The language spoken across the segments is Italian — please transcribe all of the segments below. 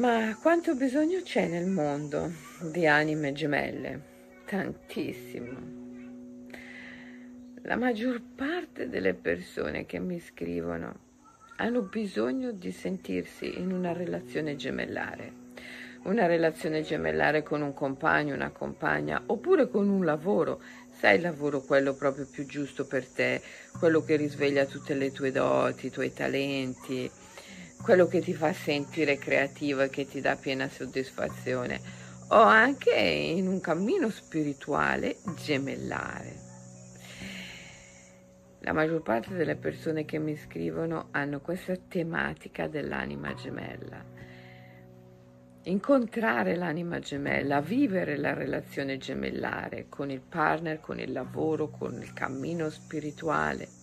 Ma quanto bisogno c'è nel mondo di anime gemelle? Tantissimo. La maggior parte delle persone che mi scrivono hanno bisogno di sentirsi in una relazione gemellare. Una relazione gemellare con un compagno, una compagna, oppure con un lavoro. Sai il lavoro quello proprio più giusto per te, quello che risveglia tutte le tue doti, i tuoi talenti, quello che ti fa sentire creativa e che ti dà piena soddisfazione, o anche in un cammino spirituale gemellare. La maggior parte delle persone che mi scrivono hanno questa tematica dell'anima gemella. Incontrare l'anima gemella, vivere la relazione gemellare con il partner, con il lavoro, con il cammino spirituale.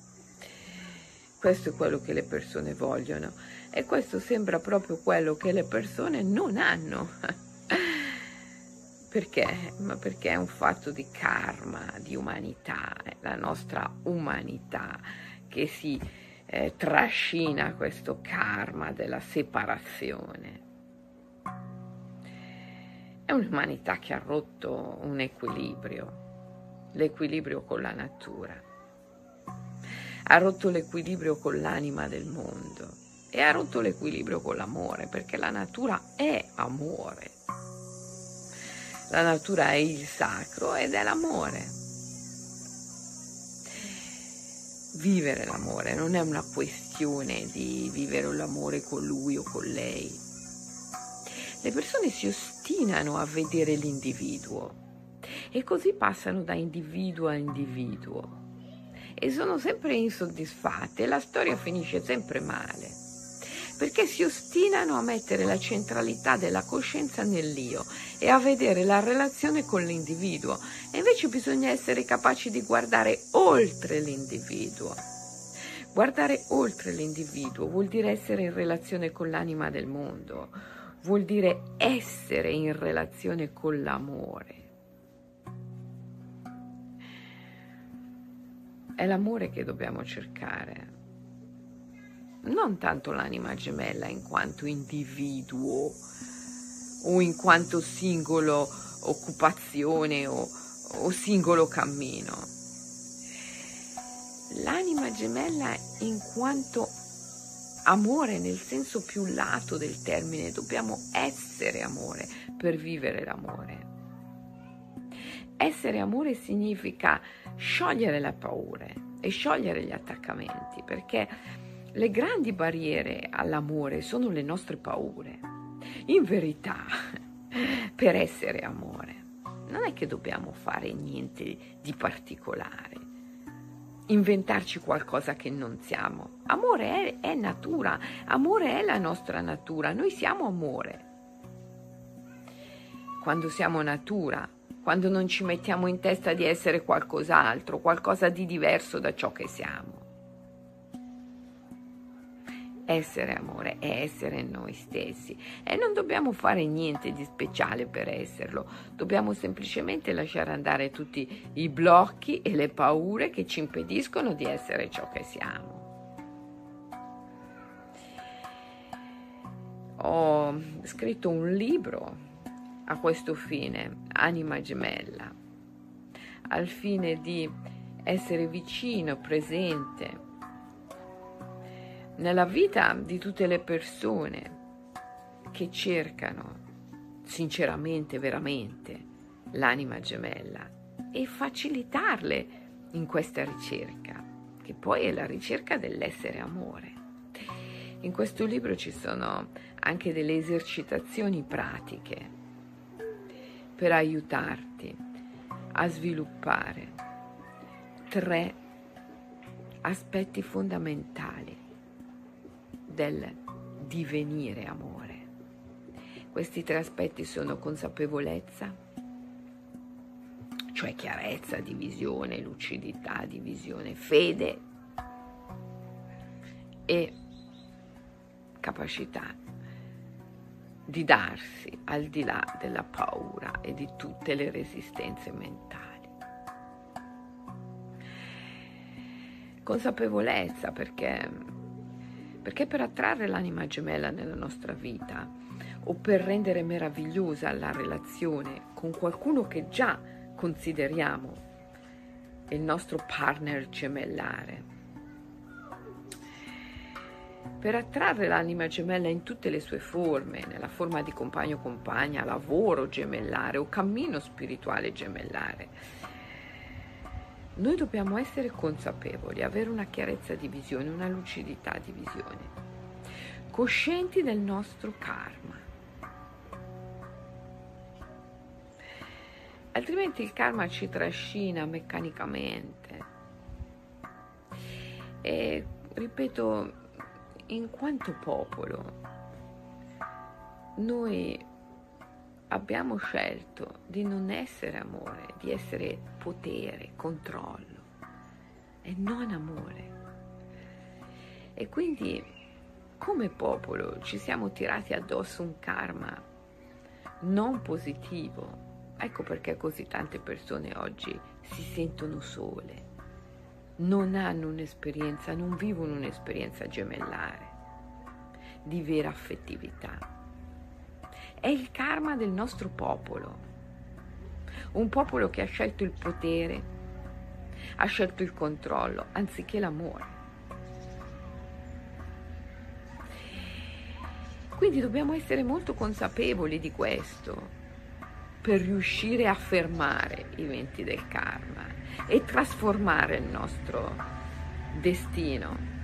Questo è quello che le persone vogliono e questo sembra proprio quello che le persone non hanno. Perché? Ma perché è un fatto di karma, di umanità, la nostra umanità che si eh, trascina questo karma della separazione. È un'umanità che ha rotto un equilibrio, l'equilibrio con la natura, ha rotto l'equilibrio con l'anima del mondo e ha rotto l'equilibrio con l'amore, perché la natura è amore. La natura è il sacro ed è l'amore. Vivere l'amore non è una questione di vivere l'amore con lui o con lei. Le persone si ostinano a vedere l'individuo e così passano da individuo a individuo e sono sempre insoddisfatte e la storia finisce sempre male perché si ostinano a mettere la centralità della coscienza nell'io e a vedere la relazione con l'individuo. E invece bisogna essere capaci di guardare oltre l'individuo. Guardare oltre l'individuo vuol dire essere in relazione con l'anima del mondo, vuol dire essere in relazione con l'amore. È l'amore che dobbiamo cercare non tanto l'anima gemella in quanto individuo o in quanto singolo occupazione o, o singolo cammino. L'anima gemella in quanto amore nel senso più lato del termine, dobbiamo essere amore per vivere l'amore. Essere amore significa sciogliere le paure e sciogliere gli attaccamenti, perché le grandi barriere all'amore sono le nostre paure. In verità, per essere amore, non è che dobbiamo fare niente di particolare, inventarci qualcosa che non siamo. Amore è, è natura, amore è la nostra natura, noi siamo amore. Quando siamo natura, quando non ci mettiamo in testa di essere qualcos'altro, qualcosa di diverso da ciò che siamo. Essere amore è essere noi stessi e non dobbiamo fare niente di speciale per esserlo, dobbiamo semplicemente lasciare andare tutti i blocchi e le paure che ci impediscono di essere ciò che siamo. Ho scritto un libro a questo fine, Anima gemella, al fine di essere vicino, presente, nella vita di tutte le persone che cercano sinceramente, veramente l'anima gemella e facilitarle in questa ricerca, che poi è la ricerca dell'essere amore. In questo libro ci sono anche delle esercitazioni pratiche per aiutarti a sviluppare tre aspetti fondamentali del divenire amore. Questi tre aspetti sono consapevolezza, cioè chiarezza di visione, lucidità di visione, fede e capacità di darsi al di là della paura e di tutte le resistenze mentali. Consapevolezza perché perché per attrarre l'anima gemella nella nostra vita o per rendere meravigliosa la relazione con qualcuno che già consideriamo il nostro partner gemellare. Per attrarre l'anima gemella in tutte le sue forme, nella forma di compagno compagna, lavoro gemellare o cammino spirituale gemellare, noi dobbiamo essere consapevoli, avere una chiarezza di visione, una lucidità di visione, coscienti del nostro karma. Altrimenti il karma ci trascina meccanicamente. E ripeto, in quanto popolo, noi abbiamo scelto di non essere amore, di essere potere, controllo e non amore. E quindi come popolo ci siamo tirati addosso un karma non positivo. Ecco perché così tante persone oggi si sentono sole, non hanno un'esperienza, non vivono un'esperienza gemellare di vera affettività è il karma del nostro popolo. Un popolo che ha scelto il potere, ha scelto il controllo anziché l'amore. Quindi dobbiamo essere molto consapevoli di questo per riuscire a fermare i venti del karma e trasformare il nostro destino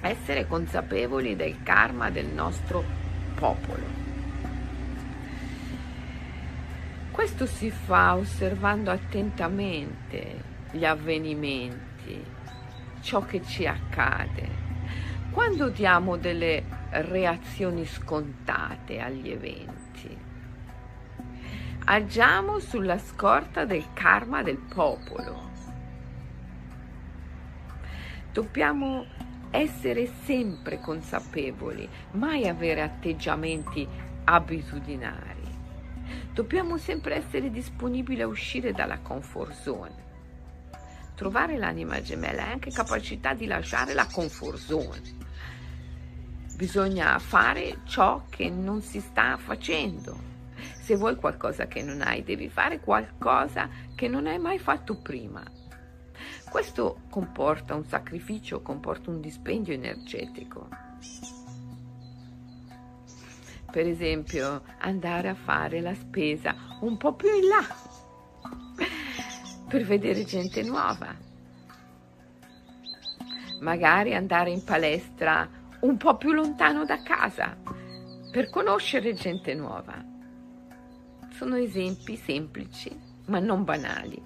essere consapevoli del karma del nostro popolo. Questo si fa osservando attentamente gli avvenimenti, ciò che ci accade. Quando diamo delle reazioni scontate agli eventi, agiamo sulla scorta del karma del popolo. Dobbiamo essere sempre consapevoli, mai avere atteggiamenti abitudinari. Dobbiamo sempre essere disponibili a uscire dalla comfort zone. Trovare l'anima gemella è anche capacità di lasciare la comfort zone. Bisogna fare ciò che non si sta facendo. Se vuoi qualcosa che non hai, devi fare qualcosa che non hai mai fatto prima questo comporta un sacrificio, comporta un dispendio energetico. Per esempio, andare a fare la spesa un po' più in là per vedere gente nuova. Magari andare in palestra un po' più lontano da casa per conoscere gente nuova. Sono esempi semplici, ma non banali,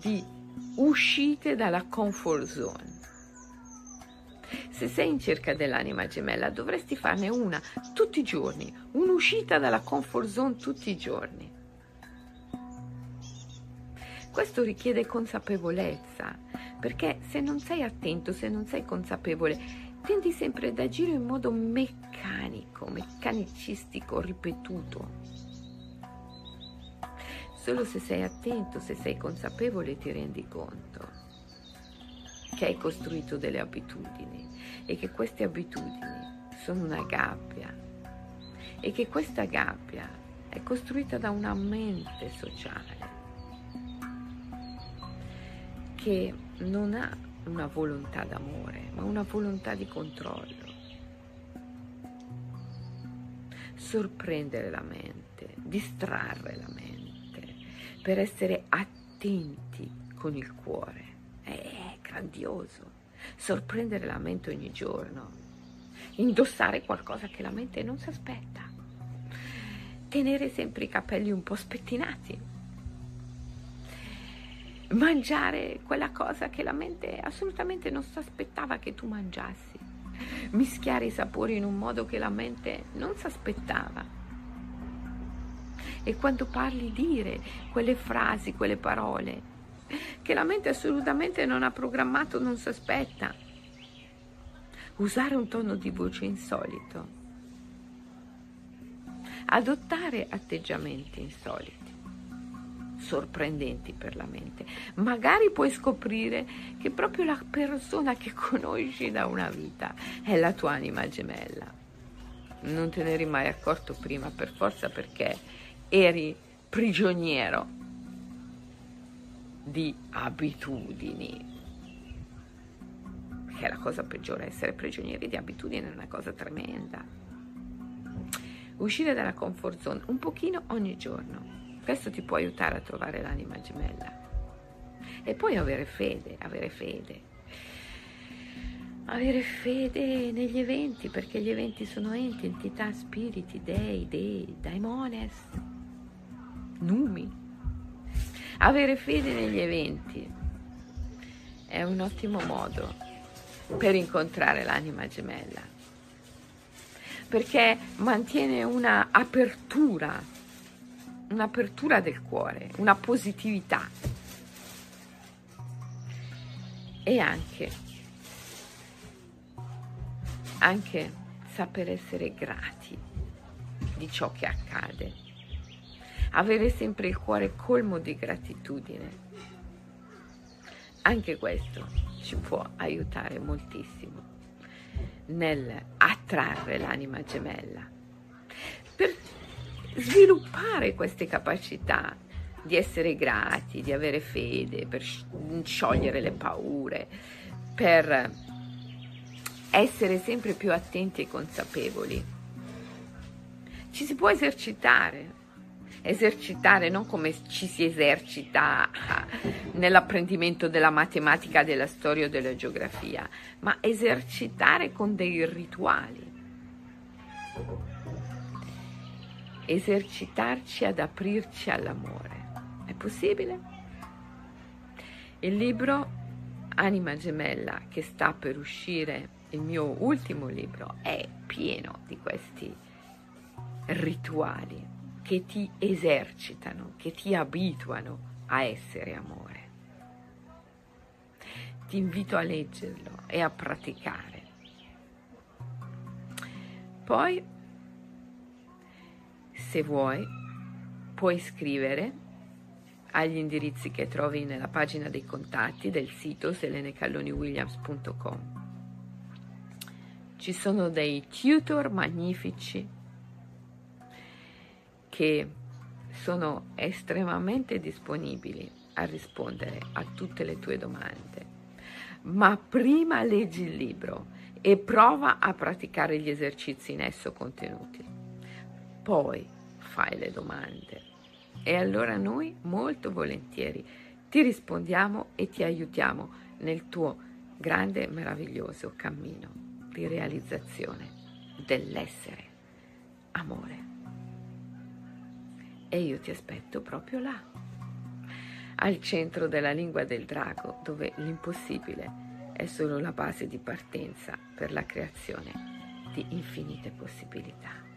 di uscite dalla comfort zone. Se sei in cerca dell'anima gemella dovresti farne una tutti i giorni, un'uscita dalla comfort zone tutti i giorni. Questo richiede consapevolezza, perché se non sei attento, se non sei consapevole, tendi sempre ad agire in modo meccanico, meccanicistico, ripetuto. Solo se sei attento, se sei consapevole ti rendi conto che hai costruito delle abitudini e che queste abitudini sono una gabbia e che questa gabbia è costruita da una mente sociale che non ha una volontà d'amore, ma una volontà di controllo. Sorprendere la mente, distrarre la mente per essere attenti con il cuore. È grandioso. Sorprendere la mente ogni giorno. Indossare qualcosa che la mente non si aspetta. Tenere sempre i capelli un po' spettinati. Mangiare quella cosa che la mente assolutamente non si aspettava che tu mangiassi. Mischiare i sapori in un modo che la mente non si aspettava e quando parli dire quelle frasi, quelle parole che la mente assolutamente non ha programmato, non si aspetta. Usare un tono di voce insolito. Adottare atteggiamenti insoliti, sorprendenti per la mente. Magari puoi scoprire che proprio la persona che conosci da una vita è la tua anima gemella. non te ne eri mai accorto prima per forza perché eri prigioniero di abitudini. Che è la cosa peggiore, essere prigionieri di abitudini è una cosa tremenda. Uscire dalla comfort zone un pochino ogni giorno. Questo ti può aiutare a trovare l'anima gemella. E poi avere fede, avere fede avere fede negli eventi, perché gli eventi sono enti, entità, spiriti, dei, dei, daimones, numi. Avere fede negli eventi è un ottimo modo per incontrare l'anima gemella, perché mantiene una apertura, un'apertura del cuore, una positività e anche anche saper essere grati di ciò che accade, avere sempre il cuore colmo di gratitudine. Anche questo ci può aiutare moltissimo nel attrarre l'anima gemella, per sviluppare queste capacità di essere grati, di avere fede, per sciogliere le paure, per essere sempre più attenti e consapevoli. Ci si può esercitare, esercitare non come ci si esercita nell'apprendimento della matematica, della storia o della geografia, ma esercitare con dei rituali. Esercitarci ad aprirci all'amore. È possibile? Il libro Anima gemella che sta per uscire il mio ultimo libro è pieno di questi rituali che ti esercitano, che ti abituano a essere amore. Ti invito a leggerlo e a praticare. Poi, se vuoi, puoi scrivere agli indirizzi che trovi nella pagina dei contatti del sito selenecalloniwilliams.com ci sono dei tutor magnifici che sono estremamente disponibili a rispondere a tutte le tue domande. Ma prima leggi il libro e prova a praticare gli esercizi in esso contenuti. Poi fai le domande. E allora noi molto volentieri ti rispondiamo e ti aiutiamo nel tuo grande e meraviglioso cammino di realizzazione dell'essere amore. E io ti aspetto proprio là, al centro della lingua del drago, dove l'impossibile è solo la base di partenza per la creazione di infinite possibilità.